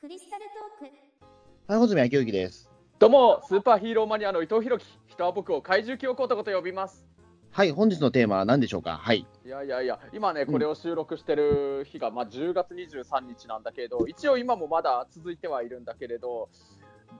クリスタルトークはい、穂積明之です。どうも、スーパーヒーローマニアの伊藤弘樹。人は僕を怪獣記憶男と呼びます。はい、本日のテーマは何でしょうか？はい。いやいやいや、今ね、これを収録してる日が、まあ、10月23日なんだけど、一応今もまだ続いてはいるんだけれど、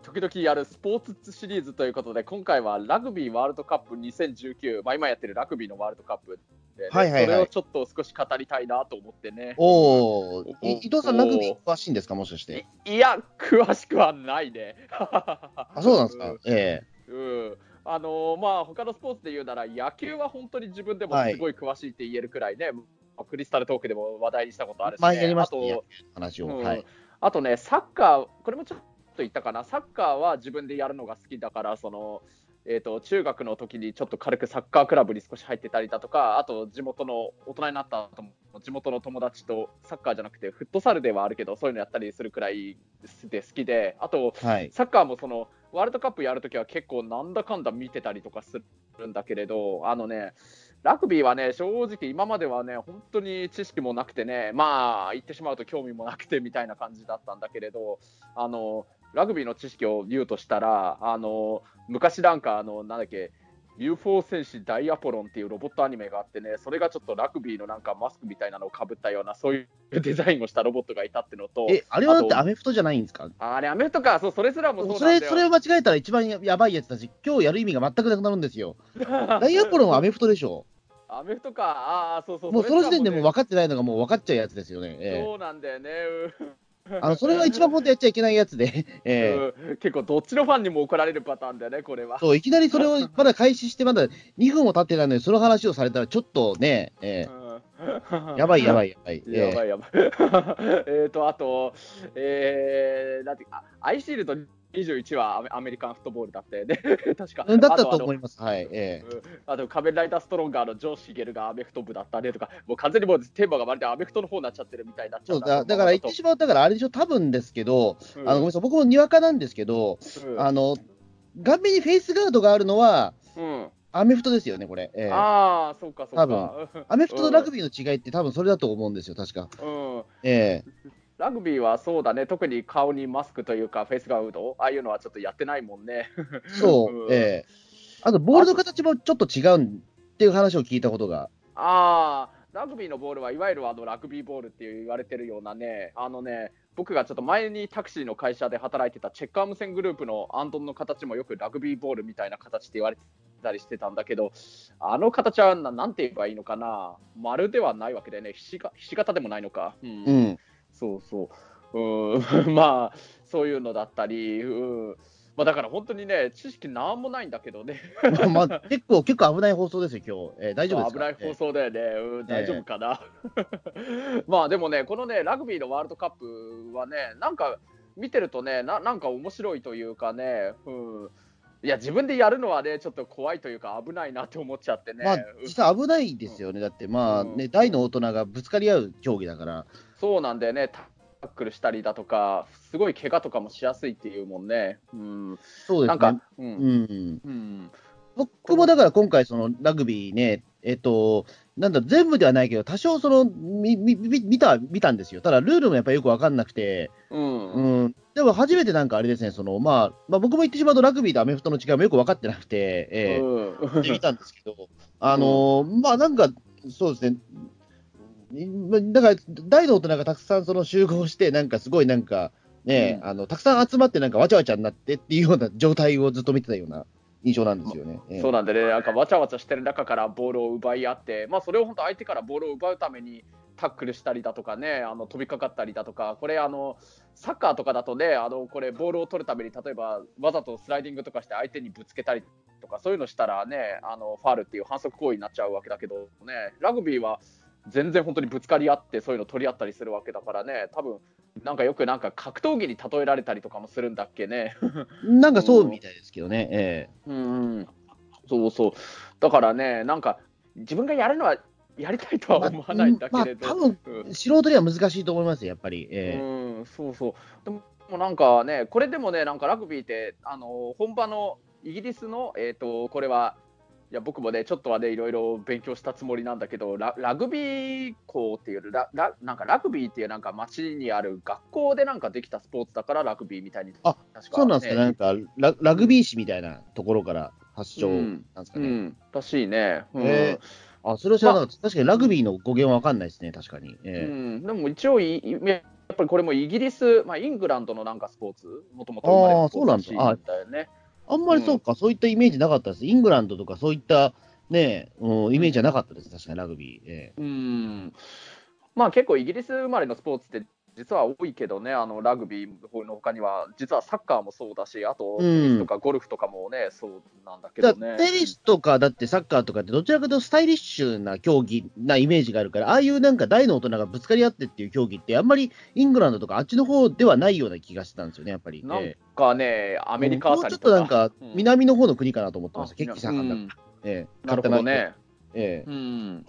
時々やるスポーツシリーズということで、今回はラグビーワールドカップ2019、まあ、今やってるラグビーのワールドカップで、ねはいはいはい。それをちょっっと少し語りたいなと思ってね。おー、おい伊藤さん、ラグビー詳しいんですか？もしかして。いいや、詳しくはないね。あ、そうなんですか？えうん。あのーまあ他のスポーツで言うなら野球は本当に自分でもすごい詳しいって言えるくらいね、クリスタルトークでも話題にしたことあるし、ね、え前やりました話を。うん。はい。あとねサッカーこれもちょっと言ったかな。サッカーは自分でやるのが好きだからそのえー、と中学の時にちょっと軽くサッカークラブに少し入ってたりだとかあと地元の大人になった後も地元の友達とサッカーじゃなくてフットサルではあるけどそういうのやったりするくらいで好きであとはい。サッカーもそのワールドカップやるときは結構なんだかんだ見てたりとかするんだけれど、あのね、ラグビーはね、正直今まではね、本当に知識もなくてね、まあ言ってしまうと興味もなくてみたいな感じだったんだけれど、あの、ラグビーの知識を言うとしたら、あの、昔なんか、あの、なんだっけ、UFO 戦士ダイアポロンっていうロボットアニメがあってね、それがちょっとラグビーのなんかマスクみたいなのをかぶったような、そういうデザインをしたロボットがいたってのと、え、あれはだってアメフトじゃないんですか？あれ、アメフトか、そう、それすらもそうそれ。それを間違えたら一番ややばいやつだし、今日やる意味が全くなくなるんですよ。ダイヤポロンはアメフトでしょ。アメフトか、ああ、そうそう、もうその時点でもうね分かってないのがもう分かっちゃうやつですよね。えそうなんだよね、えあの、それが一番本当やっちゃいけないやつで、うんええうん結構どっちのファンにも怒られるパターンだよね、これは。そう、いきなりそれをまだ開始してまだ2分も経ってないのに、その話をされたらちょっとね、えうんえやばいやばいやばい。やばい。いやばい。えっ と、あと、えー、なんていうか、アイシールド21はアメアメリカンフットボールだったよね、確か。だったと思います。はい。ええうんあと、仮面ライダーストロンガーのジョー・シゲルがアメフト部だったねとか、もう完全にもうテーマがまるでアメフトの方になっちゃってるみたいになっちゃそううだだから言ってしまう、だからあれでしょ、多分ですけど、うんあのごめんなさい、僕もにわかなんですけど、うんあの顔面にフェイスガードがあるのは、うんアメフトですよね、これ。ええああ、そうか、そうか。多アメフトとラグビーの違いって、多分それだと思うんですよ、確か。うん、ええラグビーはそうだね、特に顔にマスクというか、フェイスガード、ああいうのはちょっとやってないもんね。そう、うんええあと、ボールの形もちょっと違うんっていう話を聞いたことが。ああ、ラグビーのボールはいわゆるあのラグビーボールっていう言われてるようなね、あのね、僕がちょっと前にタクシーの会社で働いてたチェッカー無線グループのアンドンの形もよくラグビーボールみたいな形って言われてたりしてたんだけど、あの形はななんて言えばいいのかな、丸ではないわけでね、ひしがひし形でもないのか。うんうん。そうそう。うーん まあ、そういうのだったり、うんまあ、だから本当にね、知識なんもないんだけどね、まあまあ、結構、結構危ない放送ですよ、今日。ええ大丈夫ですか？危ない放送だよね、うん、大丈夫かな。まあでもね、このね、ラグビーのワールドカップはね、なんか見てるとね、ななんか面白いというかね、うん、いや、自分でやるのはね、ちょっと怖いというか、危ないなって思っちゃってね。まあ、うん実際危ないですよね。だって、まあ、うんね、大の大人がぶつかり合う競技だから。そうなんだよね、タックルしたりだとか、すごい怪我とかもしやすいっていうもんね。うん、そうですねなんか。、ううんん。うん、僕もだから今回、そのラグビーね、えっと、なんだ、全部ではないけど、多少その、み、み、み見た、見たんですよ。ただ、ルールもやっぱりよくわかんなくて、うん、うん。でも初めてなんかあれですね、その、まあ、まあ僕も言ってしまうとラグビーとアメフトの違いもよく分かってなくて、ええうんで見たんですけど、あのーまあなんか、そうですね、んだから、大の大人がたくさんその集合して、なんかすごいなんか、ね、うん。あの、たくさん集まってなんかわちゃわちゃになってっていうような状態をずっと見てたような印象なんですよね。ええ。そうなんでね、なんかわちゃわちゃしてる中からボールを奪い合って、まあ、それを本当、相手からボールを奪うためにタックルしたりだとかね、あの飛びかかったりだとか、これあの、サッカーとかだとね、あのこれ、ボールを取るために、例えばわざとスライディングとかして相手にぶつけたりとか、そういうのしたらね、あのファールっていう反則行為になっちゃうわけだけどね、ラグビーは全然本当にぶつかり合って、そういうの取り合ったりするわけだからね、多分なんかよくなんか格闘技に例えられたりとかもするんだっけね。なんかそうみたいですけどね。ええうん、そうそう。だからね、なんか、自分がやるのはやりたいとは思わないんだけれど。まあ多分うん素人には難しいと思いますよ、やっぱり。ええうん、そうそう。でも、なんかね、これでもね、なんかラグビーって、あの本場のイギリスの、えっ、と、これは、いや僕もね、ちょっとはね、いろいろ勉強したつもりなんだけど、ララグビー校っていうララ、なんかラグビーっていうなんか町にある学校でなんかできたスポーツだからラグビーみたいに、あ確か、そうなんですか、ねなんかララグビー誌みたいなところから発祥うなんんですかね。うん、らしいね。うんへあ、それは知らなかった。確かにラグビーの語源はわかんないですね、確かに。ええうん、でも一応い、いやっぱりこれもイギリス、まあ、イングランドのなんかスポーツ、もともと生まれたスポーツだよね。あんまりそうか、そういったイメージなかったです。イングランドとかそういったね、うん、イメージはなかったです、確かにラグビー。ええうんまあ結構イギリス生まれのスポーツって実は多いけどね、あのラグビーの他には、実はサッカーもそうだし、あとうんテニスとかゴルフとかもね、そうなんだけだどね。テニスとか、だってサッカーとかって、どちらかというとスタイリッシュな競技なイメージがあるから、ああいうなんか大の大人がぶつかり合ってっていう競技って、あんまりイングランドとかあっちの方ではないような気がしてたんですよね、やっぱり。なんえかね、アえメリカあもうちょたりとか。っとなんか、うん南の方の国かなと思ってました、あ決起盛んだ。うんええなるほど。ね。ええうん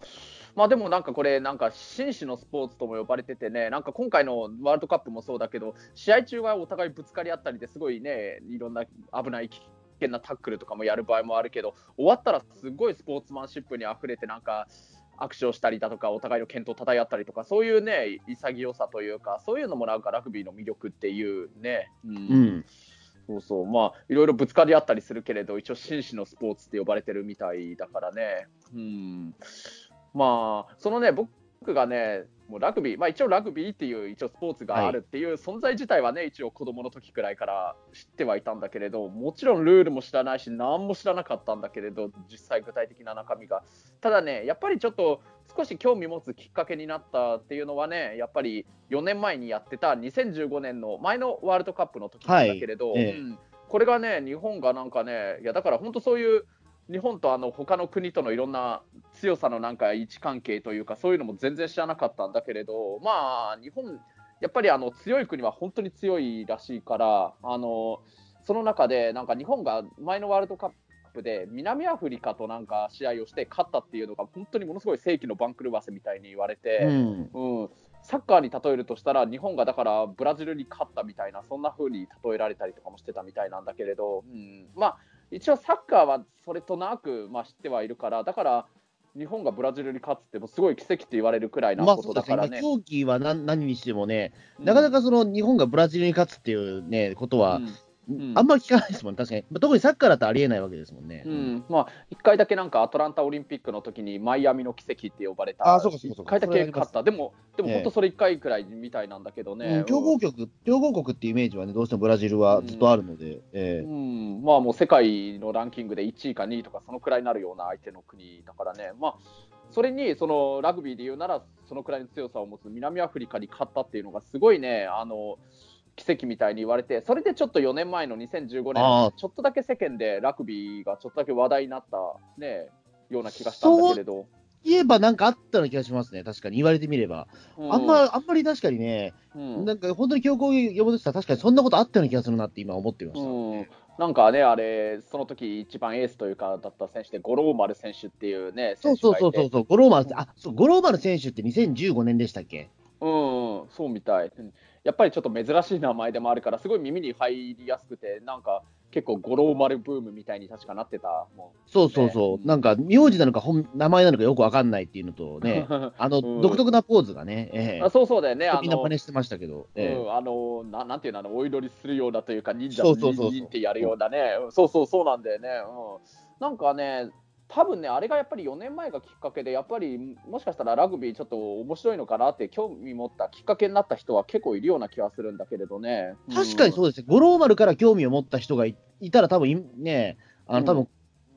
まあでもなんかこれ、なんか紳士のスポーツとも呼ばれててね、なんか今回のワールドカップもそうだけど、試合中はお互いぶつかり合ったりですごいね、いろんな危ない危険なタックルとかもやる場合もあるけど、終わったらすごいスポーツマンシップにあふれて、なんか握手をしたりだとか、お互いの健闘をたたえ合ったりとか、そういうね、潔さというか、そういうのもなんかラグビーの魅力っていうね。うんうん。そうそう、まあ、いろいろぶつかり合ったりするけれど、一応、紳士のスポーツって呼ばれてるみたいだからね。うん。まあ、そのね、僕がね、もうラグビー、まあ一応ラグビーっていう一応スポーツがあるっていう存在自体はね、一応子供の時くらいから知ってはいたんだけれど、もちろんルールも知らないし、何も知らなかったんだけれど、実際具体的な中身が。ただね、やっぱりちょっと少し興味持つきっかけになったっていうのはね、やっぱり4年前にやってた2015年の前のワールドカップの時なんだけれど、はい。ええ。うん。これがね、日本がなんかね、いやだから本当そういう日本とあの他の国とのいろんな強さのなんか位置関係というか、そういうのも全然知らなかったんだけれど、まあ、日本、やっぱりあの強い国は本当に強いらしいから、あのその中でなんか日本が前のワールドカップで南アフリカとなんか試合をして勝ったっていうのが、本当にものすごい世紀の番狂わせみたいに言われて。うん。うん、サッカーに例えるとしたら、日本がだからブラジルに勝ったみたいな、そんな風に例えられたりとかもしてたみたいなんだけれど、うん、まあ、一応サッカーはそれとなく、まあ、知ってはいるから、だから、日本がブラジルに勝つって、もうすごい奇跡って言われるくらいなまあことだからね。競技は何何にしてもね、うん。なかなかその日本がブラジルに勝つっていうね、ことは、うんんあんまり聞かないですもん、確かに。特にサッカーだとありえないわけですもんね。うん。まあ、1回だけなんかアトランタオリンピックの時にマイアミの奇跡って呼ばれた、あそうかそうかそうか。1回だけ勝った、でも、でもええ。本当それ1回くらいみたいなんだけどね。うん強豪国、強豪国っていうイメージはね、どうしてもブラジルはずっとあるので、ええ。うん、まあもう世界のランキングで1位か2位とかそのくらいになるような相手の国だからね、まあ、それにそのラグビーで言うならそのくらいの強さを持つ南アフリカに勝ったっていうのがすごいね。あの奇跡みたいに言われてそれでちょっと4年前の2015あ年ちょっとだけ世間でラグビーがちょっとだけ話題になった、ね、ような気がしたんだけれど。言えばなんかあったような気がしますね、確かに言われてみれば。うんあんま、あんまり確かにね、うんなんか本当に強豪を読むとしたら、確かにそんなことあったような気がするなって今思ってました。うん、なんかね、あれ、その時一番エースというか、だった選手で、五郎丸選手っていうね、そうそうそうそう、五郎丸、あ、そう、五郎丸選手って2015年でしたっけ？うん、そうみたい。うんやっぱりちょっと珍しい名前でもあるから、すごい耳に入りやすくて、なんか結構五郎丸ブームみたいに確かなってた。もそうそうそう、ねなんか名字なのか本名前なのかよくわかんないっていうのとうね、あの、うん独特なポーズがね、ええあそうそうだよね。みんな真似してましたけど、ええうん、あのななんていうのお祈りするようなというか、忍者の忍ってやるようなね、うんそうそうそうなんだよね。うん、なんかね、多分ね、あれがやっぱり4年前がきっかけで、やっぱりもしかしたらラグビーちょっと面白いのかなって興味持ったきっかけになった人は結構いるような気がするんだけれどね。確かにそうですね、五郎丸から興味を持った人がいいたら、多分いね、あうん。の多分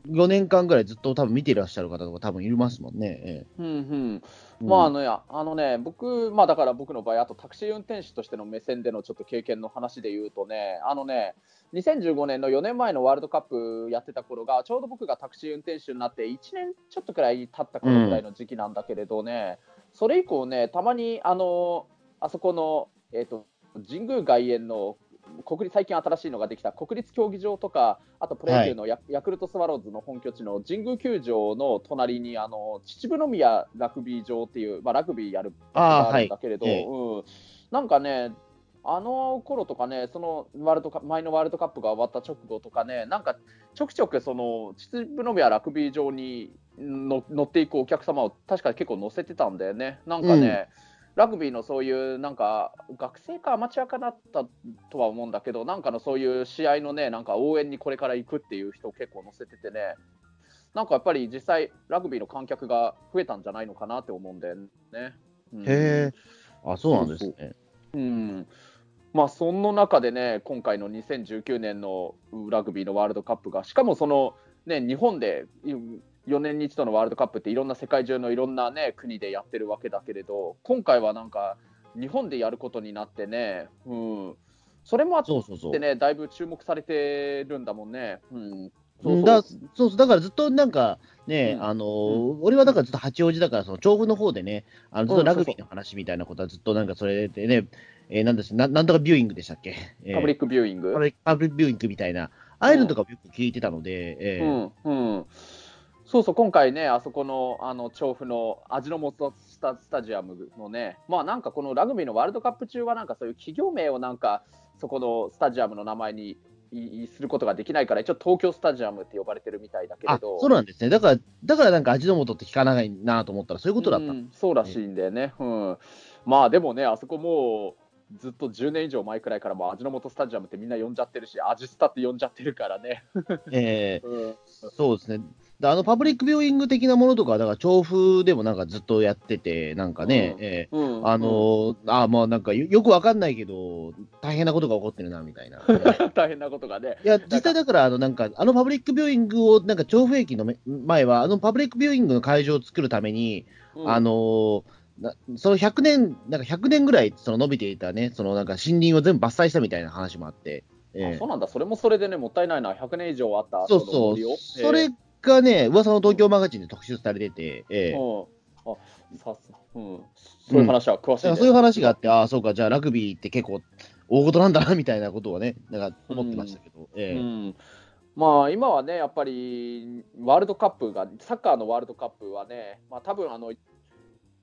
4年間ぐらいずっと多分見ていらっしゃる方とか、多分いますもんね。えうんうん。えまああうんのやあのね、僕、まあ、だから僕の場合、あとタクシー運転手としての目線でのちょっと経験の話で言うとね、あのね、2015年の4年前のワールドカップやってた頃が、ちょうど僕がタクシー運転手になって1年ちょっとくらい経った頃くらいの時期なんだけれどね、それ以降ね、たまにあのあそこの、えー、と神宮外苑の国立最近新しいのができた国立競技場とか、あとプロ野球のヤ,、ヤクルトスワローズの本拠地の神宮球場の隣にあの秩父宮ラグビー場っていう、まあ、ラグビーやる場所があるんだけれど、はい。ええうん、なんかね、あの頃とかね、そのワールドカ前のワールドカップが終わった直後とかね、なんかちょくちょくその秩父宮ラグビー場にの乗っていくお客様を確か結構乗せてたんだよね。なんかね、ラグビーのそういうなんか学生かアマチュアかなったとは思うんだけど、なんかのそういう試合のね、なんか応援にこれから行くっていう人を結構乗せててね、なんかやっぱり実際、ラグビーの観客が増えたんじゃないのかなって思うんだよね。うんへえ、あ、そうなんですね。うんまあ、その中でね、今回の2019年のラグビーのワールドカップが、しかもその、ね、日本で4年に一度のワールドカップっていろんな世界中のいろんな、ね、国でやってるわけだけれど、今回はなんか、日本でやることになってね、うん、それもあってね。だいぶ注目されてるんだもんね。うんうんだそうそうだからずっとなんかね、うん。あのー俺はだからずっと八王子だから、その調布の方でね、あのずっとラグビーの話みたいなことはずっとなんかそれでね、えーなんですななんとかビューイングでしたっけ、えー。パブリックビューイング。パブリックビューイングみたいな、ああいうのとかもよく聞いてたので、えー。うんうん、そうそう、今回ね、あそこのあの調布の味の素スタスタジアムのね、まあなんかこのラグビーのワールドカップ中は、なんかそういう企業名をなんか、そこのスタジアムの名前にすることができないから、一応東京スタジアムって呼ばれてるみたいだけれあど。そうなんですね、だから、だからなんか味の素って聞かないなと思ったら、そういうことだった。うんそうらしいんだよね。うん、まあでもね、あそこもうずっと10年以上前くらいからもう味の素スタジアムってみんな呼んじゃってるし、味スタって呼んじゃってるからね。えーうんそうですね。であのパブリックビューイング的なものとかは、だから調布でもなんかずっとやってて、なんかね、うん。えうん。ーあのーあまあなんかよよくわかんないけど、大変なことが起こってるなみたいな。大変なことがね。いや、実際だから、あの、なんか、あのパブリックビューイングを、なんか、調布駅のめ前は、あのパブリックビューイングの会場を作るために、うん。あのその100年、なんか100年ぐらい、その伸びていたね、そのなんか森林を全部伐採したみたいな話もあって、ええ。あそうなんだ、それもそれでね、もったいないな、100年以上あったそうそう。それがね、噂の東京マガジンで特集されてて、ええ。えーうん。あさすうん、そういう話は詳しい、ねだからそういう話があって、ああ、そうか、じゃあラグビーって結構大事なんだな、みたいなことをね、なんか思ってましたけど、ええ。うん。まあ、今はね、やっぱりワールドカップが、サッカーのワールドカップはね、まあ多分あの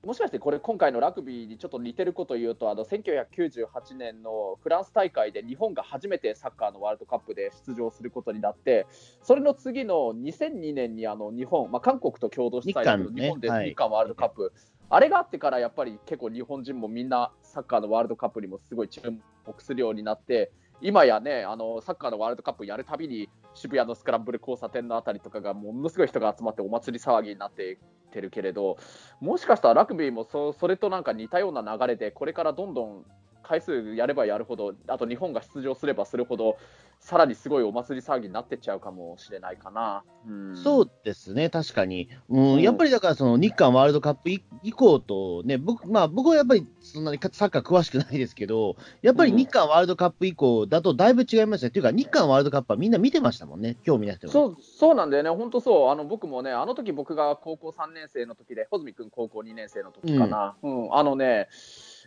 もしかしてこれ、今回のラグビーにちょっと似てることを言うと、あの1998年のフランス大会で日本が初めてサッカーのワールドカップで出場することになって、それの次の2002年にあの日本、まあ、韓国と共同主催だけど日本ではい。日韓ワールドカップ、あれがあってからやっぱり結構日本人もみんなサッカーのワールドカップにもすごい注目するようになって、今やね、あのサッカーのワールドカップやるたびに渋谷のスクランブル交差点の辺りとかがものすごい人が集まってお祭り騒ぎになってってるけれど、もしかしたらラグビーもそそれとなんか似たような流れで、これからどんどん回数やればやるほど、あと日本が出場すればするほど、さらにすごいお祭り騒ぎになってっちゃうかもしれないかな。うん、そうですね、確かに。うん、うんやっぱりだから、その日韓ワールドカップ以以降とね、僕、まあ僕はやっぱりそんなにサッカー詳しくないですけど、やっぱり日韓ワールドカップ以降だとだいぶ違いましたね。っていうか、日韓ワールドカップはみんな見てましたもんね、興味なくても。そうそうなんだよね、本当そう、あの僕もね、あの時僕が高校3年生の時で、穂積君高校2年生の時かな、うんあのね、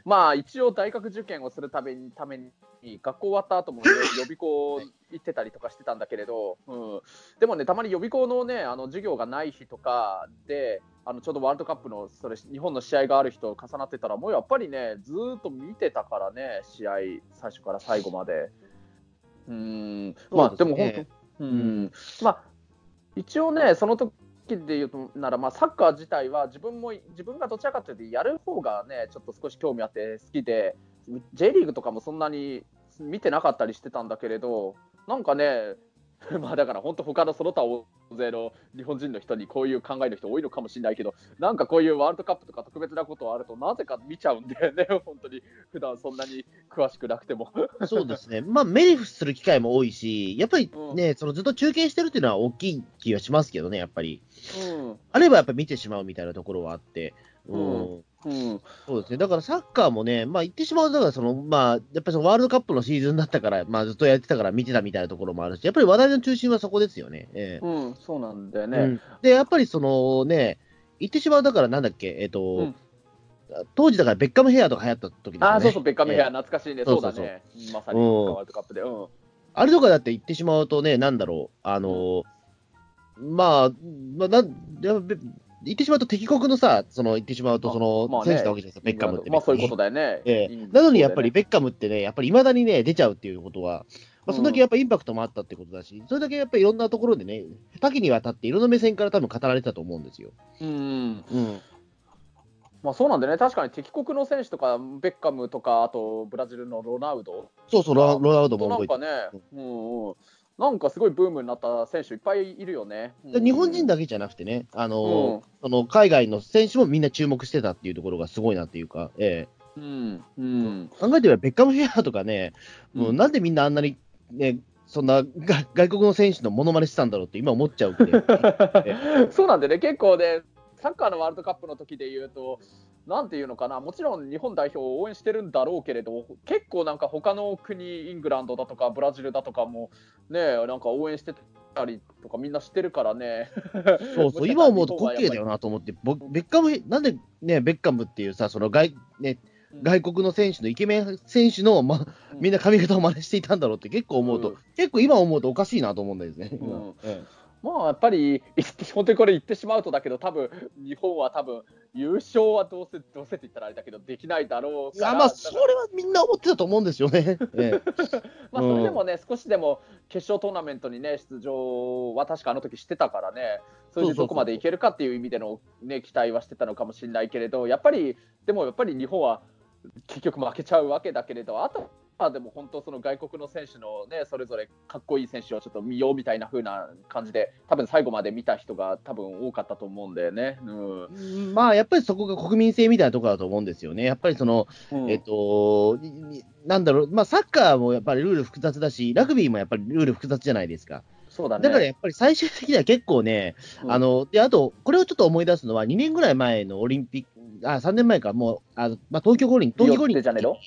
まあ一応大学受験をするためにために、学校終わった後も、ね、予備校行ってたりとかしてたんだけれど、うん、でもね、たまに予備校のね、あの授業がない日とかで、あのちょうどワールドカップのそれ日本の試合がある日と重なってたら、もうやっぱりね、ずーっと見てたからね、試合、最初から最後まで。うん、まあでも本当、うん。まあ、一応ね、その時きで言うなら、まあ、サッカー自体は自分も自分がどちらかというとやる方がね、ちょっと少し興味あって好きで、J リーグとかもそんなに見てなかったりしてたんだけれど、なんかね、まあだから本当、他のその他大勢の日本人の人にこういう考えの人多いのかもしれないけど、なんかこういうワールドカップとか特別なことあると、なぜか見ちゃうんだよね、本当に、普段そんなに詳しくなくても。そうですね、まあ、目にする機会も多いし、やっぱりね、そのずっと中継してるっていうのは大きい気がしますけどね、やっぱり。うんあればやっぱ見てしまうみたいなところはあって。うんうんうん。そうですね。だからサッカーもね、まあ言ってしまうと、だからその、まあ、やっぱりそのワールドカップのシーズンだったから、まあずっとやってたから見てたみたいなところもあるし、やっぱり話題の中心はそこですよね。ええ。うん、そうなんだよね。うん。で、やっぱりそのね、言ってしまうだからなんだっけ、えっ、と、うん。当時だからベッカムヘアとか流行った時でね。あーそうそう、ベッカムヘア、ええ。懐かしいね、そうだね、まさにワールドカップで。うん。あれとかだって言ってしまうとね、なんだろう、あの、まあ、まあ、なんや言ってしまうと敵国のさ、その言ってしまうと、その、選手なわけじゃないですか、ベッカムって、まあそういうことだよね。ええ。うんなのにやっぱりベッカムってね、やっぱり未だにね、出ちゃうっていうことは、まあ、それだけやっぱりインパクトもあったってことだし、それだけやっぱりいろんなところでね、多岐にわたっていろんな目線から多分語られてたと思うんですよ。うんうん。まあそうなんでね、確かに敵国の選手とか、ベッカムとか、あとブラジルのロナウド。そうそう、ロロナウドもなんかね、うんうん、なんかすごいブームになった選手いっぱいいるよね。で日本人だだけじゃなくてね、あのその海外の選手もみんな注目してたっていうところがすごいなっていうか、えうんうん。え、考えてみれば、ベッカムフェアとかね、もううんなんでみんなあんなに、ね、そんなが外国の選手のモノマネしてたんだろうって今思っちゃう そうなんでね、結構ね、サッカーのワールドカップの時で言うと、なんていうのかな、もちろん日本代表を応援してるんだろうけれど、結構なんか他の国、イングランドだとかブラジルだとかも、ね、なんか応援してたりとかみんな知ってるからね。そうそう、今思うと滑稽だよなと思って、ぼベッカム、なんでね、ベッカムっていうさ、その外,、ね、外国の選手のイケメン選手の、ま、みんな髪型を真似していたんだろうって結構思うと、うん。結構今思うとおかしいなと思うんですね。うん。えまあやっぱり、本当にこれ言ってしまうとだけど、多分日本は多分優勝はどうせ、どうせって言ったらあれだけど、できないだろうかや、まあ、それはみんな思ってたと思うんですよね。ええ。まあ、それでもね、少しでも決勝トーナメントにね、出場は確かあの時してたからね、それでどこまでいけるかっていう意味での、ね、期待はしてたのかもしれないけれど、やっぱり、でもやっぱり日本は結局負けちゃうわけだけれど、あとはでも本当、その外国の選手のね、それぞれかっこいい選手をちょっと見ようみたいな風な感じで、多分最後まで見た人が多分多かったと思うんだよね。うんうんまあ、やっぱりそこが国民性みたいなところだと思うんですよね。やっぱりその、うんえっと、なんだろう、まあ、サッカーもやっぱりルール複雑だし、ラグビーもやっぱりルール複雑じゃないですか。そうだね。だからやっぱり最終的には結構ね、うんあの、で、あと、これをちょっと思い出すのは、2年ぐらい前のオリンピック、あ、3年前か、もう、あのまあ、東京五輪、東京五輪リオデジャネイロ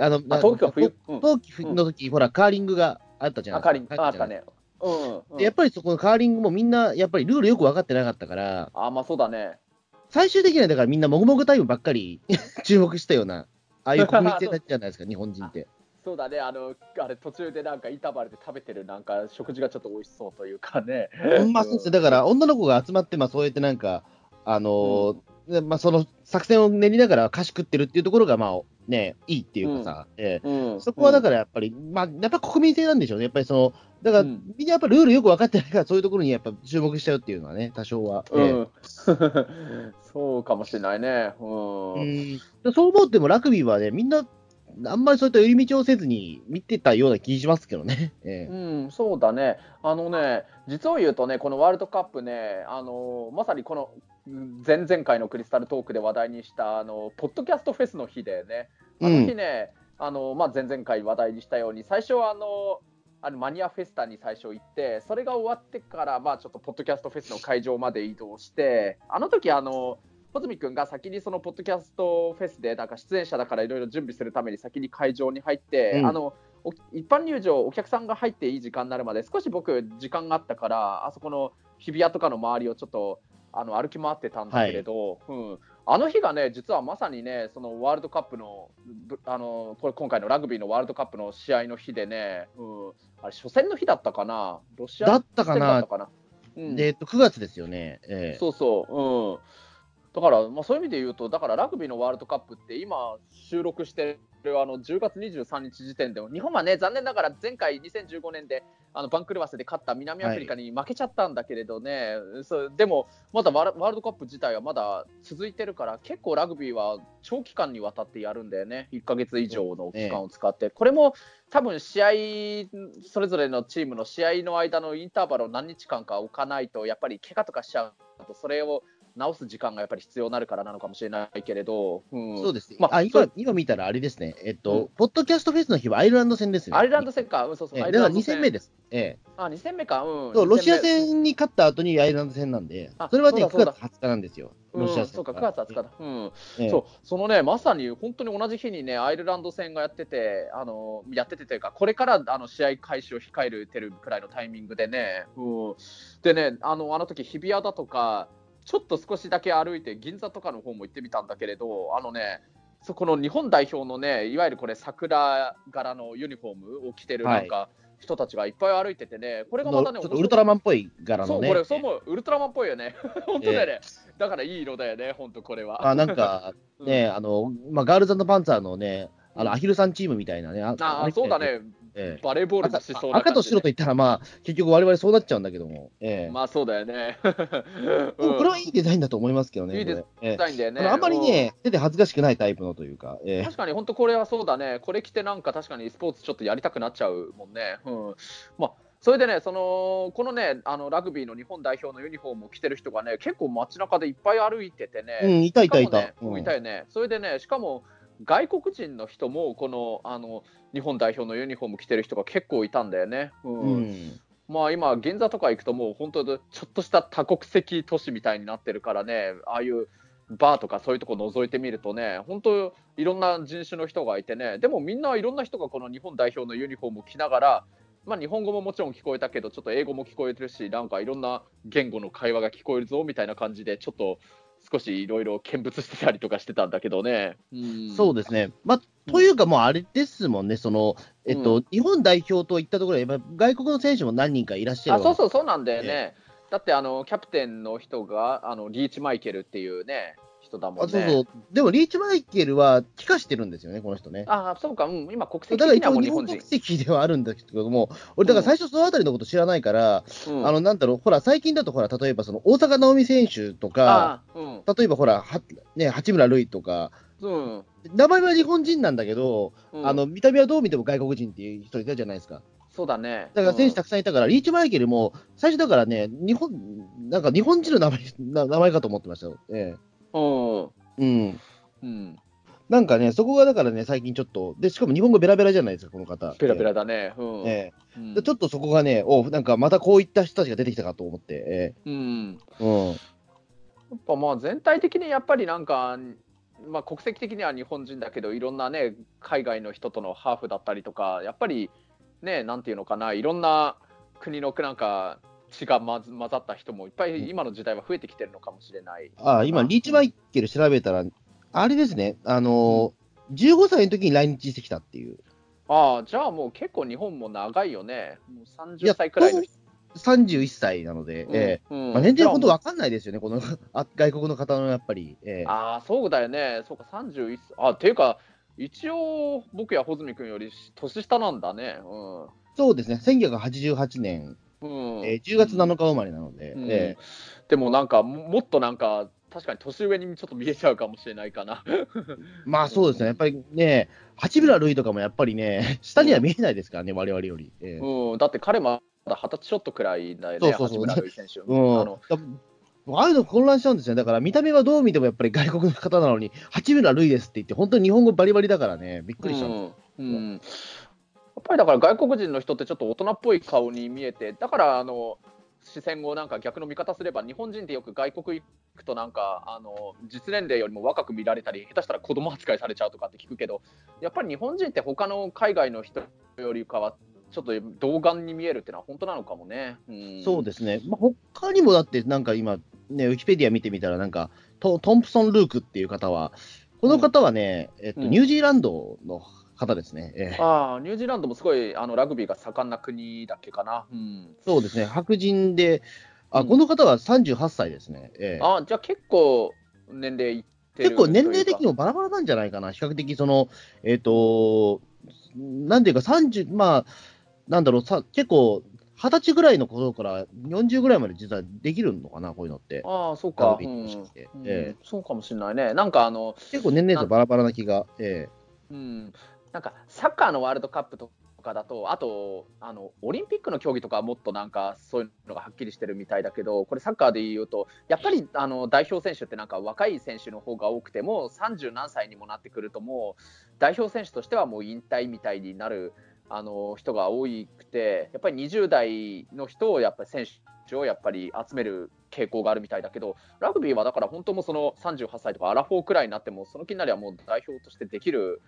あの、あ東京は冬？うん。冬季の時、ほら、カーリングがあったじゃないあ、カーリング、あったね。うんうん。でやっぱりそこのカーリングもみんな、やっぱりルールよく分かってなかったから、あ、まあそうだね。最終的にはだからみんなもぐもぐタイムばっかり 注目したような、ああいう国民性じゃないですか、日本人って。そうだね、あの、あれ途中でなんかインターバルで食べてるなんか食事がちょっと美味しそうというかね。まあそうですね、だから女の子が集まって、まあそうやってなんか、あのーでまあその作戦を練りながら菓子食ってるっていうところが、まあね、いいっていうかさ、ええうん。そこはだからやっぱり、まあやっぱ国民性なんでしょうね、やっぱりその、だから、うん。みんなやっぱルールよく分かってないから、そういうところにやっぱ注目しちゃうっていうのはね、多少は。うええ。ん、そうかもしれないね。うん。そう思ってもラグビーはね、みんな、あんまりそういった寄り道をせずに見てたような気しますけどね。ええ。うん、そうだね、あのね、実を言うとね、このワールドカップね、あのまさにこのうん前々回のクリスタルトークで話題にした、あのポッドキャストフェスの日でね、あの日ね、あのまあ、前々回話題にしたように、最初はあのあのマニアフェスタに最初行って、それが終わってから、まあ、ちょっとポッドキャストフェスの会場まで移動して、あの時あの穂積君が先にそのポッドキャストフェスでなんか出演者だからいろいろ準備するために先に会場に入って、うん。あのお一般入場、お客さんが入っていい時間になるまで少し僕、時間があったから、あそこの日比谷とかの周りをちょっとあの歩き回ってたんだけれど、うん、あの日がね、実はまさにね、そのワールドカップの、ぶあのこれ今回のラグビーのワールドカップの試合の日でね、うん、あれ初戦の日だったかな、ロシアだったかな？うん。で、えっと、9月ですよね。ええ。そうそう、うん。だから、まあ、そういう意味で言うと、だからラグビーのワールドカップって、今、収録してるあの10月23日時点でも、日本はね、残念ながら前回2015年であのバンクルバスで勝った南アフリカに負けちゃったんだけれどね、そうでも、まだワールドカップ自体はまだ続いてるから、結構ラグビーは長期間にわたってやるんだよね、1ヶ月以上の期間を使って。これも多分試合、それぞれのチームの試合の間のインターバルを何日間か置かないと、やっぱり怪我とかしちゃうと、それを直す時間がやっぱり必要になるからなのかもしれないけれど、うんそうです。まああ、今今見たらあれですね。えっと、うんポッドキャストフェスの日はアイルランド戦ですね。アイルランド戦か、うん、そうそう、ええだから2アイルランド戦目です。ええあ、2戦目か、うん。そう、ロシア二戦戦に勝った後にアイルランド戦なんであ、それはね、9そうだ月20日なんですよ。目ロシア戦うん、そうか、9月20日だ。うん。ええそう、そのね、まさに本当に同じ日にね、アイルランド戦がやってて、あのやっててというか、これからあの試合開始を控えるてるくらいのタイミングでね、うん、でね、あのあの時日比谷だとか、ちょっと少しだけ歩いて、銀座とかの方も行ってみたんだけれど、あのね、そこの日本代表のね、いわゆるこれ、桜柄のユニフォームを着てるなんか、人たちがいっぱい歩いててね、これがまたね、ちょっとウルトラマンっぽい柄のね。そう、これ、そう思う、ウルトラマンっぽいよね。本当だよね。だからいい色だよね、本当これは。あ、なんか、ね、あの、まあ、ガールズパンツァーのね、あの、アヒルさんチームみたいなね。ああ、そうだね。ええ、バレーボールのしそう赤と白と言ったら、まあ、結局我々そうなっちゃうんだけども。ええ、まあ、そうだよね。うん、これはいいデザインだと思いますけどね。いいデザインだよね。あんまりね、手で恥ずかしくないタイプのというか。ええ、確かに、本当これはそうだね。これ着てなんか確かにスポーツちょっとやりたくなっちゃうもんね。うん。まあそれでね、そのこのねあのラグビーの日本代表のユニフォームを着てる人がね、結構街中でいっぱい歩いててね、うん、いたいたいた。ねうん、いたよね。それでね、しかも外国人の人も、このあの日本代表のユニフォーム着てる人が結構いたんだよね。うん、うん。まあ今、銀座とか行くと、もう本当、ちょっとした多国籍都市みたいになってるからね、ああいうバーとかそういうとこ覗いてみるとね、本当、いろんな人種の人がいてね、でもみんないろんな人がこの日本代表のユニフォームを着ながら、まあ、日本語ももちろん聞こえたけど、ちょっと英語も聞こえてるし、なんかいろんな言語の会話が聞こえるぞみたいな感じで、ちょっと少しいろいろ見物してたりとかしてたんだけどね。うそうですね。まあ、というか、もうあれですもんね、その、えっと、うん、日本代表といったところで、外国の選手も何人かいらっしゃるあそうそう、そうなんだよね。だってあのキャプテンの人があのリーチマイケルっていうね、人だもんね。そうそう。でも、リーチマイケルは帰化してるんですよね、この人ね。ああ、そうか、うん、今、国籍的にはもう日本人。国籍ではあるんだけども、俺、だから最初、そのあたりのこと知らないから、うん、あの、なんだろう、ほら、最近だと、ほら、例えば、その、大阪なおみ選手とか、うん、例えば、ほら、は、ね、八村塁とか、うん、名前は日本人なんだけど、うん、あの見た目はどう見ても外国人っていう人いたじゃないですか。そうだね。だから選手たくさんいたから、リーチマイケルも、最初だからね、日本、なんか日本人の名前名前かと思ってましたよ。ええ。うん。うん。うん。なんかね、そこがだからね、最近ちょっと、で、しかも日本語ベラベラじゃないですか、この方。ベラベラだね。うん。ええーうん、ちょっとそこがね、おなんかまたこういった人たちが出てきたかと思って、えー、うん。うん。やっぱまあ全体的にやっぱりなんか、まあ国籍的には日本人だけど、いろんなね、海外の人とのハーフだったりとか、やっぱりね、なんていうのかな、いろんな国のなんか、血が混ざった人もいっぱい今の時代は増えてきてるのかもしれない。あ今、リーチマイケル調べたら、あれですね、あのー、15歳の時に来日してきたっていう。ああ、じゃあもう結構日本も長いよね。もう30歳くらいの31歳なので、うんえーうんまあ、年齢本当分かんないですよね、このあ外国の方のやっぱり。えー、ああ、そうだよね、そうか、31歳。あっていうか、一応、僕や穂積君より年下なんだね。うん、そうですね、1988年うん。えー、10月7日生まれなので、うん、えー、でもなんか、もっとなんか、確かに年上にちょっと見えちゃうかもしれないかな。まあそうですね、やっぱりね、八村塁とかもやっぱりね、下には見えないですからね、われわれより。えー、うん、だって彼もまだ二十歳ちょっとくらいだよね、そうそうそう。八村塁選手。うん、あのああいうの混乱しちゃうんですよ。だから見た目はどう見てもやっぱり外国の方なのに、八村塁ですって言って、本当に日本語バリバリだからね、びっくりしたんですよ。うん、うんっぱりだから外国人の人ってちょっと大人っぽい顔に見えて、だからあの視線をなんか逆の見方すれば、日本人ってよく外国行くとなんかあの実年齢よりも若く見られたり、下手したら子供扱いされちゃうとかって聞くけど、やっぱり日本人って他の海外の人よりかは、ちょっと童顔に見えるっていうのは本当なのかもね。うん、そうですね、まあ、他にもだって、なんか今、ね、ウィキペディア見てみたら、なんかトトンプソン・ルークっていう方は、この方はね、うん、えっと、ニュージーランドの方ですね。えー、ああ、ニュージーランドもすごいあのラグビーが盛んな国だっけかな。うん、そうですね、白人で、あ、この方は38歳ですね。えー、あじゃあ結構年齢いって結構年齢的にもバラバラなんじゃないかな。比較的その、えっ、ー、と、なんていうか30、まあ、なんだろう、さ結構、二十歳ぐらいの頃から40ぐらいまで実はできるのかな、こういうのって。ああ、そうか、うん、えー、そうかもしれないね。なんかあの、結構年齢とバラバラな気が。えー、うん、なんかサッカーのワールドカップとかだと、あとあのオリンピックの競技とかはもっとなんかそういうのがはっきりしてるみたいだけど、これ、サッカーで言うと、やっぱりあの代表選手ってなんか若い選手の方が多くても、30何歳にもなってくると、もう代表選手としてはもう引退みたいになるあの人が多くて、やっぱり20代の人をやっぱり選手をやっぱり集める傾向があるみたいだけど、ラグビーはだから本当もその38歳とかアラフォーくらいになっても、その気になりはもう代表としてできる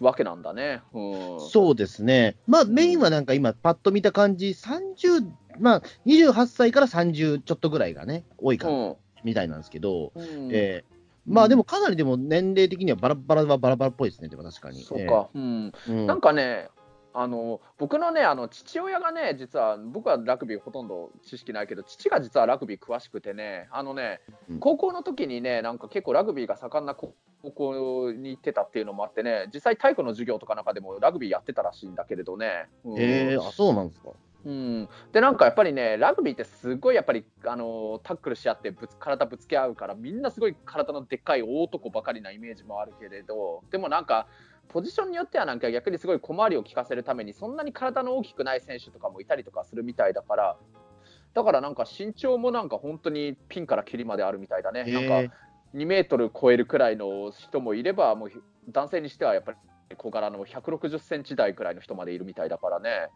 わけなんだね。うん、そうですね。まあ、メインはなんか今、パッと見た感じ、30、まあ、28歳から30ちょっとぐらいがね、多いか、うん、みたいなんですけど、うん、えー、まあでもかなりでも年齢的にはバラバラはバラバラっぽいですね、でも確かに。そうか、うん、ええうん。なんかね、あの僕のね、あの父親がね、実は僕はラグビーほとんど知識ないけど、父が実はラグビー詳しくてね、あのねうん高校の時にね、なんか結構ラグビーが盛んな高校に行ってたっていうのもあってね、実際、体育の授業とかなんかでもラグビーやってたらしいんだけれどね。うんええあ、そうなんですか。うん、でなんかやっぱりね、ラグビーってすごいやっぱりあのタックルし合ってぶつ体ぶつけ合うから、みんなすごい体のでっかい大男ばかりなイメージもあるけれど、でもなんか、ポジションによってはなんか逆にすごい小回りを利かせるために、そんなに体の大きくない選手とかもいたりとかするみたいだから、だからなんか身長もなんか本当にピンからキリまであるみたいだね。なんえか2メートル超えるくらいの人もいれば、もう男性にしてはやっぱり小柄の160センチ台くらいの人までいるみたいだからね。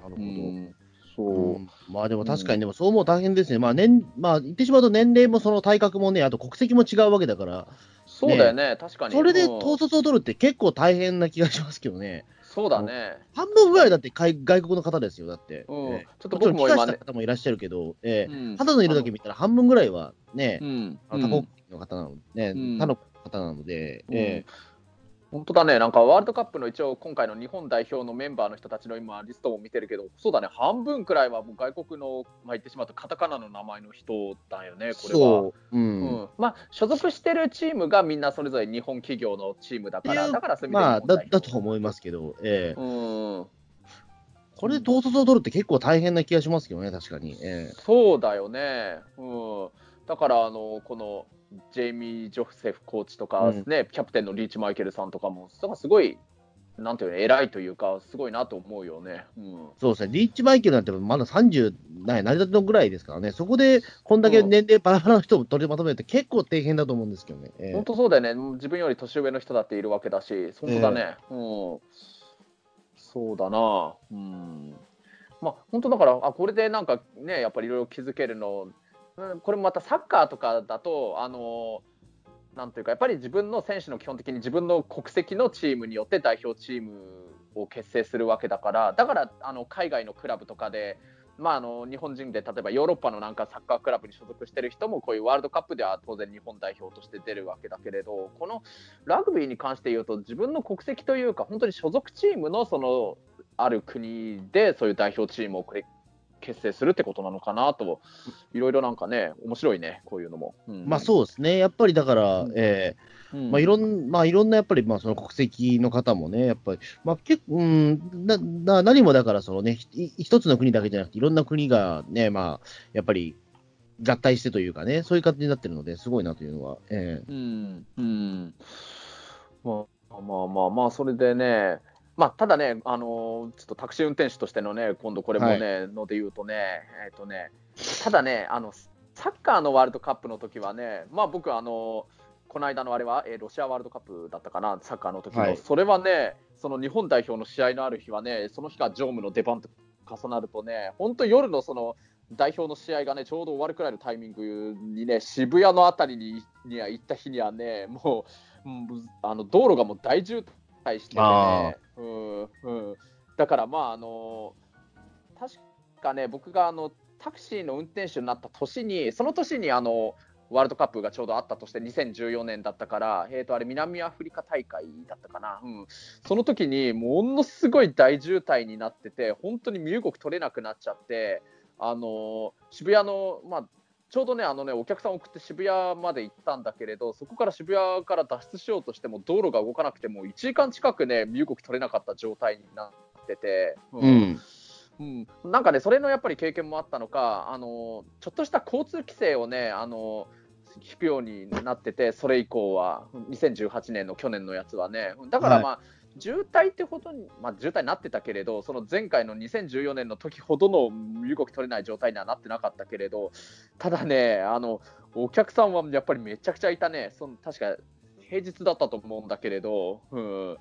なるほど。うんそう、うんまあでも確かに、でもそう思うと大変ですね。まあ年、まあ言ってしまうと年齢もその体格もね、あと国籍も違うわけだから、そうだよね、確かに。それでうん。統率を取るって結構大変な気がしますけどね。そうだね。半分ぐらいだって海外国の方ですよ、だって。うん。ええ。ちょっと僕も今ね。した方もいらっしゃるけど、ええ。うん。肌の色だけ見たら半分ぐらいはね、うん。他国の方なので、ねうん。他の方なので、うん。え本当だね、なんかワールドカップの一応、今回の日本代表のメンバーの人たちの今、リストを見てるけど、そうだね、半分くらいはもう外国の、まあ、言ってしまうと、カタカナの名前の人だよね、えこれは。そう、う。うん。んまあ、所属してるチームがみんなそれぞれ日本企業のチームだから、だからそういう意味でまあだ、だと思いますけど、ええ。うん、これで統率を取るって結構大変な気がしますけどね、確かに。ええ。そうだよね、うん、だからあのこのジェイミー・ジョセフコーチとか、うん。ねキャプテンのリーチ・マイケルさんとかも、だからすごい、なんていうの、偉いというか、すごいなと思うよね。うん。そうですね、リーチマイケルなんてまだ30ない、成り立てのぐらいですからね、そこでこんだけ年齢バラバラの人を取りまとめるって結構大変だと思うんですけどね。ええ本当そうだよね、自分より年上の人だっているわけだし、本当だね、うん、そうだな、うん、まあ、本当だから、あこれでなんかね、やっぱりいろいろ気づけるの、うんこれもまたサッカーとかだと、あのなんというか、やっぱり自分の選手の基本的に自分の国籍のチームによって代表チームを結成するわけだから、だからあの海外のクラブとかで、まあ、あの日本人で例えばヨーロッパのなんかサッカークラブに所属してる人もこういうワールドカップでは当然日本代表として出るわけだけれどこのラグビーに関して言うと自分の国籍というか本当に所属チームのそのある国でそういう代表チームを結成するってことなのかなといろいろなんかね面白いねこういうのも。うん。まあそうですね、やっぱりだから、うん。ええ。うん。まあ、いろんまあ、いろんなやっぱり、まあ、その国籍の方もね、やっぱり、まあ、結構、うん、なな何もだから、そのね、ひ一つの国だけじゃなくて、いろんな国がね、まあ、やっぱり合体してというかね、そういう感じになってるので、すごいなというのは、ええ。うん、うん、まあまあまあまあ、それでね、まあ、ただね、あのーちょっとタクシー運転手としてのね、今度これもね、ので言うとね、えっ、とね、ただね、あの、サッカーのワールドカップの時はね、まあ僕、あのこの間のあれは、えーロシアワールドカップだったかな、サッカーの時の、はい。それはね、その日本代表の試合のある日はね、その日が常務の出番と重なるとね、本当夜のその代表の試合がね、ちょうど終わるくらいのタイミングにね、渋谷のあたりにには行った日にはね、もう、うんあの道路がもう大渋滞してね、うんうん、だからまあ、あの確かね、僕があのタクシーの運転手になった年に、その年にあのワールドカップがちょうどあったとして、2014年だったから、えー、とあれ、南アフリカ大会だったかな、うん、その時にものすごい大渋滞になってて、本当に身動き取れなくなっちゃって、あの渋谷の、まあ、ちょうどねあのねお客さんを送って渋谷まで行ったんだけれど、そこから渋谷から脱出しようとしても、道路が動かなくても、1時間近くね、身動き取れなかった状態になってて。うん、うん、なんかね、それのやっぱり経験もあったのか、あのちょっとした交通規制をね、あの引くようになってて、それ以降は、2018年の去年のやつはね、だからまあ、渋滞ってほどに、まあ、渋滞になってたけれど、その前回の2014年の時ほどの身動き取れない状態にはなってなかったけれど、ただね、あのお客さんはやっぱりめちゃくちゃいたね、その確か平日だったと思うんだけれど、うん、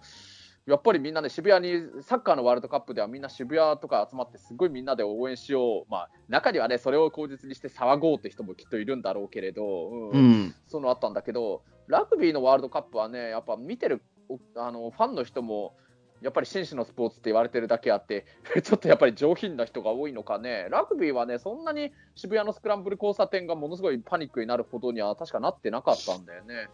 やっぱりみんなね、渋谷に、サッカーのワールドカップではみんな渋谷とか集まって、すごいみんなで応援しよう、まあ、中にはね、それを口実にして騒ごうって人もきっといるんだろうけれど、うん。うん、そのあったんだけど、ラグビーのワールドカップはね、やっぱ見てるおあのファンの人も、やっぱり紳士のスポーツって言われてるだけあって、ちょっとやっぱり上品な人が多いのかね、ラグビーはね、そんなに渋谷のスクランブル交差点がものすごいパニックになるほどには確かなってなかったんだよね。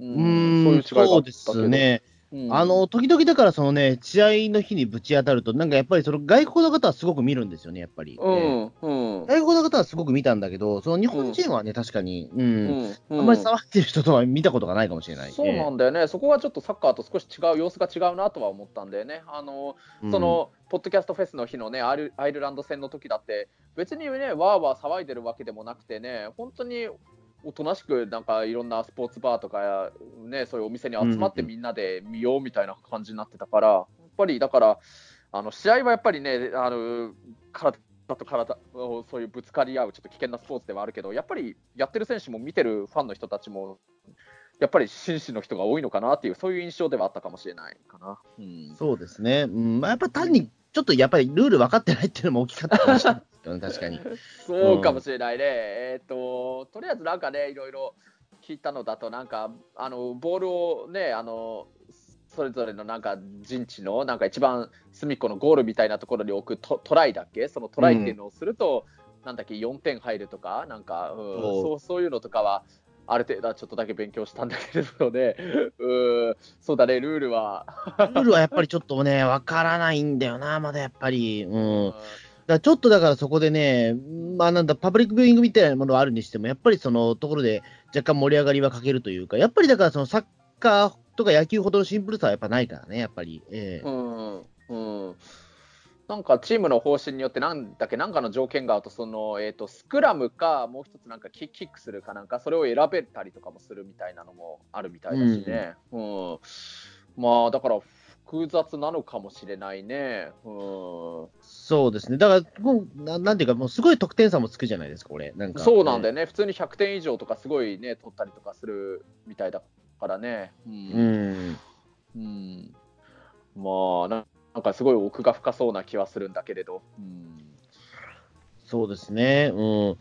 ううーん、そうですね。うんあの、時々だからそのね、試合の日にぶち当たると、なんかやっぱりその外国の方はすごく見るんですよね、やっぱり。うええん、うん。外国の方はすごく見たんだけど、その日本人はね、確かに、うん、うんあんまり触ってる人とは見たことがないかもしれない。そうなんだよね、そこはちょっとサッカーと少し違う、様子が違うなとは思ったんだよね。あのええそ、のポッドキャストフェスの日のねアイルアイルランド戦の時だって別にねわーわー騒いでるわけでもなくてね本当におとなしくなんかいろんなスポーツバーとかねそういうお店に集まってうんみんなで見ようみたいな感じになってたから、やっぱりだからあの試合はやっぱりねあの体と体をそういうぶつかり合うちょっと危険なスポーツではあるけどやっぱりやってる選手も見てるファンの人たちもやっぱり紳士の人が多いのかなっていうそういう印象ではあったかもしれないかな。うんそうですね。うん、まあ、やっぱ単に、ちょっとやっぱりルール分かってないっていうのも大きかったかもしれないですよね、確かに。そうかもしれないね。えっ、と、とりあえずなんかね、いろいろ聞いたのだと、なんか、あの、ボールをね、あの、それぞれのなんか陣地のなんか一番隅っこのゴールみたいなところに置くトトライだっけ？そのトライっていうのをすると、なんだっけ？4点入るとか？なんか、うんそうそうそういうのとかはある程度はちょっとだけ勉強したんだけれどね、うん、そうだね。ルールは、ルールはやっぱりちょっとね、分からないんだよな、まだやっぱり。うん。だちょっとだからそこでね、まあなんだ、パブリックビューイングみたいなものはあるにしても、やっぱりそのところで若干盛り上がりは欠けるというか、やっぱりだからそのサッカーとか野球ほどのシンプルさはやっぱないからね、やっぱり。ええ。うん。うん、なんかチームの方針によって、なんだっけ、なんかの条件があると、そのえー、とスクラムか、もう一つなんかキキックするかなんか、それを選べたりとかもするみたいなのもあるみたいだしね。うんまあ、だから複雑なのかもしれないね。うん、そうですね。だからもうな、なんていうか、もうすごい得点差もつくじゃないですか、これ。なんかそうなんだよ。よね、普通に100点以上とか、すごいね、取ったりとかするみたいだからね。ううんん。うん、まあな、なんかすごい奥が深そうな気はするんだけれど。うんそうですね。うん。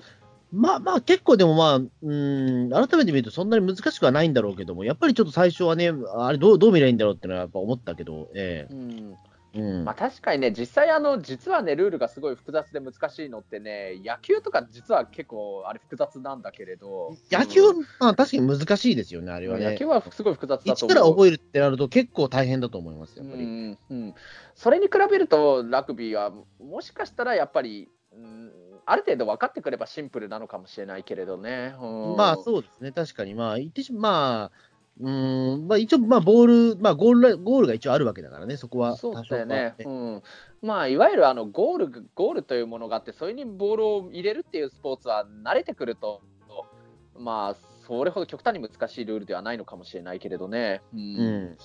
まあまあ、結構でもまあ、うん、改めて見るとそんなに難しくはないんだろうけども、やっぱりちょっと最初はね、あれどう、どう見ればいいんだろうってのはやっぱ思ったけど、えうんえうん。まあ、確かにね、実際あの、実はね、ルールがすごい複雑で難しいのってね、野球とか実は結構あれ複雑なんだけれど、野球はうん、まあ確かに難しいですよね、あれはね。野球はすごい複雑だと思う。一から覚えるってなると結構大変だと思います、やっぱり。うんうん、それに比べると、ラグビーはもしかしたらやっぱり、うん、ある程度分かってくればシンプルなのかもしれないけれどね。うんまあそうですね、確かに。まあ、言ってしまあ、うん、まあ一応、まあボール、まあゴールラ、ゴールが一応あるわけだからね、そこは。そうだよね、うんまあ、いわゆるあのゴールゴールというものがあって、それにボールを入れるっていうスポーツは慣れてくると、まあ、それほど極端に難しいルールではないのかもしれないけれどね。うんうん。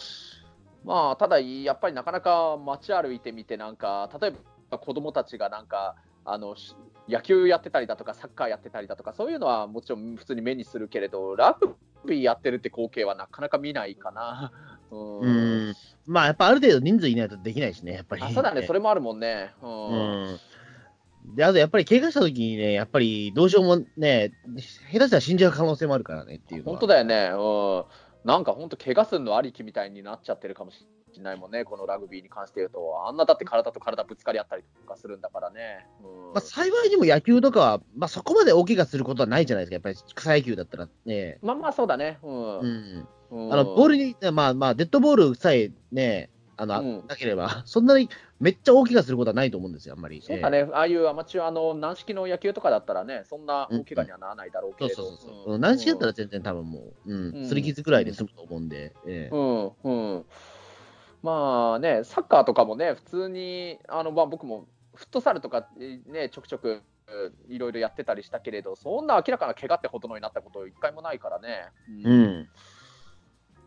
まあ、ただ、やっぱりなかなか街歩いてみて、なんか、例えば子供たちがなんか、あのし野球やってたりだとか、サッカーやってたりだとか、そういうのはもちろん普通に目にするけれど、ラグビーやってるって光景はなかなか見ないかな。うんうん。まあやっぱある程度人数いないとできないしね、やっぱり。あそうだね、それもあるもんね。うんうん。で、あとやっぱり怪我した時にね、やっぱりどうしようもね、下手したら死んじゃう可能性もあるからねっていう。本当だよね、うん、なんか本当、怪我するのありきみたいになっちゃってるかもしれないもんね、このラグビーに関して言うと、あんなだって体と体ぶつかり合ったりとかするんだからね。うんまあ、幸いにも野球とかは、まあ、そこまで大怪我することはないじゃないですか、やっぱり草野球だったらね。まあまあ、そうだね。うんうん。うんあの、ボールに、まあまあ、デッドボールさえね、あの、うん。なければ、そんなにめっちゃ大怪我することはないと思うんですよ、あんまり。そうだね、ああいうアマチュアの軟式の野球とかだったらね、そんな大怪我にはならないだろうけれど。そうそうそう。そう。ん。軟式だったら全然多分もう、うん、うん。すり傷ぐらいで済むと思うんで、ええ。うん。うん、まあね、サッカーとかもね、普通に、あのまあ、僕もフットサルとか、ね、ちょくちょくいろいろやってたりしたけれど、そんな明らかな怪我ってほどのになったこと、一回もないからね。うん。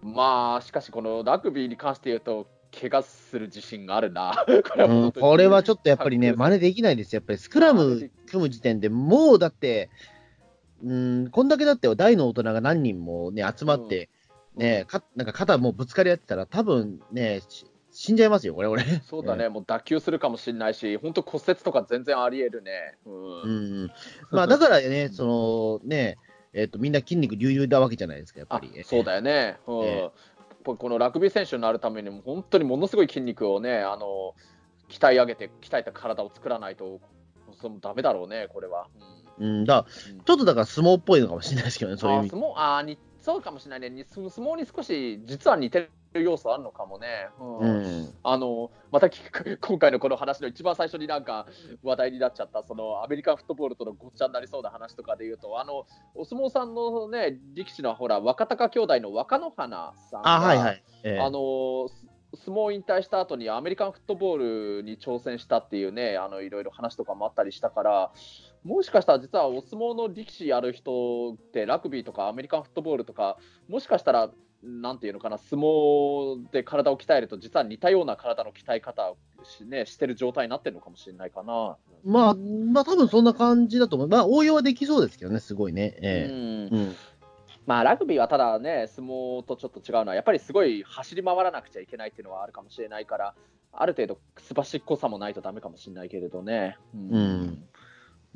まあ、しかし、このラグビーに関して言うと、怪我する自信があるな。これはこれはちょっとやっぱりね、確真似できないですよ。やっぱりスクラム組む時点でもうだって、うん、こんだけだって大の大人が何人もね、集まって、ね、かなんか肩もうぶつかり合ってたら、多分ね、し死んじゃいますよ、これ、俺。そうだね、もう脱臼するかもしれないし、本当骨折とか全然ありえるね。うんうん。まあ、だからね、そのね、えっ、と、みんな筋肉隆々なわけじゃないですか、やっぱあり。そうだよね、うんえここのラグビー選手になるためにも、本当にものすごい筋肉をね、あの鍛え上げて、鍛えた体を作らないと、そのダメだろうね、これは。うん、だちょっとだから相撲っぽいのかもしれないですけどね、そういう意味。あ相撲あそうかもしれないね、相撲に少し実は似てる要素あるのかもね。うんうん。あのまた今回のこの話の一番最初になんか話題になっちゃったそのアメリカンフットボールとのごっちゃになりそうな話とかで言うとあのお相撲さんのね力士のほら若隆兄弟の若乃花さんがあ、はいはい。ええあのす相撲を引退した後にアメリカンフットボールに挑戦したっていうねあのいろいろ話とかもあったりしたからもしかしたら実はお相撲の力士やる人ってラグビーとかアメリカンフットボールとかもしかしたらなんていうのかな相撲で体を鍛えると実は似たような体の鍛え方をし,、ね、してる状態になってるのかもしれないかな。まあ、まあ多分そんな感じだと思う。まあ応用はできそうですけどね、すごいね。えうんえうん。まあ、ラグビーはただね、相撲とちょっと違うのは、やっぱりすごい走り回らなくちゃいけないっていうのはあるかもしれないから、ある程度、すばしっこさもないとダメかもしれないけれどね。うん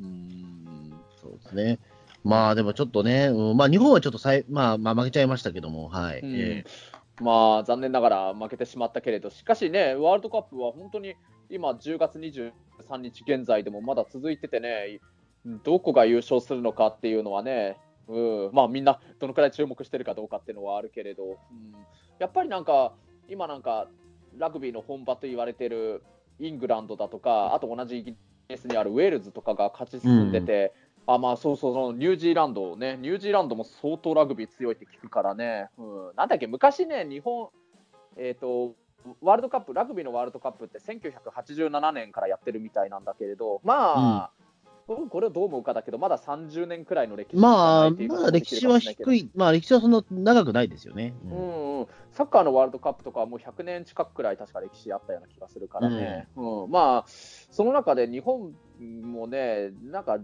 うんそうですね。まあでもちょっとね、うんまあ日本はちょっとさい、まあ、まあ負けちゃいましたけども、はい。うん。えまあ、残念ながら負けてしまったけれど、しかしね、ワールドカップは本当に今、10月23日現在でもまだ続いててね、どこが優勝するのかっていうのはね、うん。まあ、みんなどのくらい注目してるかどうかっていうのはあるけれど、うん。やっぱりなんか、今なんか、ラグビーの本場と言われてるイングランドだとか、あと同じイギリスにあるウェールズとかが勝ち進んでて、あまあそうそうそう、ニュージーランドね、ニュージーランドも相当ラグビー強いって聞くからね、うん、なんだっけ、昔ね、日本、えっ、と、ワールドカップ、ラグビーのワールドカップって1987年からやってるみたいなんだけれど、まあ、僕これをどう思うかだけど、まだ30年くらいの歴史まあ、まだ歴史は低い、まあ歴史はそんな長くないですよね。ううんんうん、サッカーのワールドカップとかはもう100年近くくらい確か歴史あったような気がするからね、うん。まあその中で日本もねなんか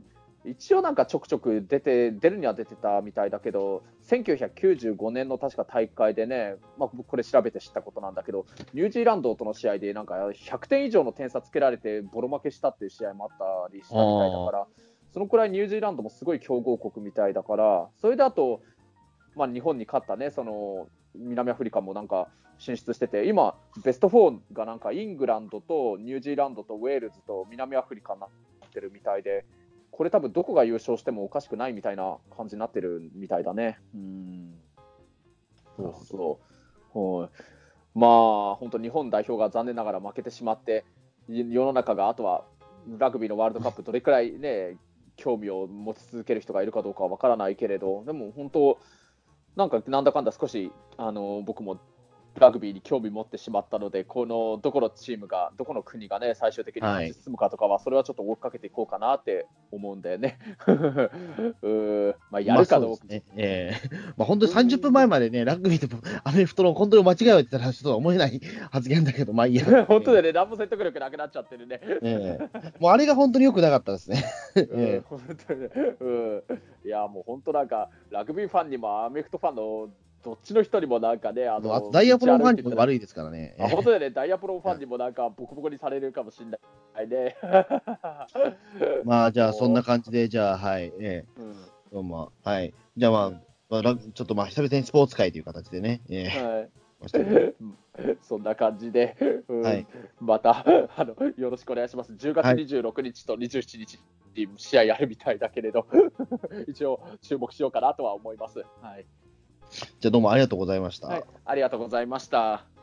一応なんかちょくちょく出て出るには出てたみたいだけど1995年の確か大会でね、まあ、これ調べて知ったことなんだけどニュージーランドとの試合でなんか100点以上の点差つけられてボロ負けしたっていう試合もあったりしたみたいだからそのくらいニュージーランドもすごい強豪国みたいだからそれであと、まあ、日本に勝ったねその南アフリカもなんか進出してて今、ベスト4がなんかイングランドとニュージーランドとウェールズと南アフリカになってるみたいでこれ多分どこが優勝してもおかしくないみたいな感じになってるみたいだね。うんそうそう。はいまあ、本当、日本代表が残念ながら負けてしまって、い世の中があとはラグビーのワールドカップ、どれくらいね、興味を持ち続ける人がいるかどうかは分からないけれど、でも本当、なんかなんだかんだ少しあの僕もラグビーに興味持ってしまったので、このどこのチームが、どこの国がね、最終的に勝ち進むかとかは、それはちょっと追っかけていこうかなって思うんだよね。うーまあ、やるかどうか。まあね。ええまあ本当に30分前までね、ラグビーとアメフトの本当に間違いを言ってたらちょっとは思えない発言だけど、まあいいや。本当だよね、何も説得力なくなっちゃってるね。ええもうあれが本当に良くなかったですね。う んえ本当にねうん、いや、もう本当なんか、ラグビーファンにもアメフトファンのどっちの人にもなんかね、あえのあとダイヤプロファンにもい。悪いですからね。あ本当だよね、ダイヤプロファンにもなんかボコボコにされるかもしれないね。まあじゃあ そんな感じで、じゃあはい。えうんえどうも。はい。じゃあまあ、まあラちょっとまあ久々にスポーツ界という形でね。ええはい そんな感じで、うんはいまたあのよろしくお願いします。10月はい26日と27日に試合やるみたいだけれど、一応注目しようかなとは思います。はい、じゃあどうもありがとうございました。はい、ありがとうございました。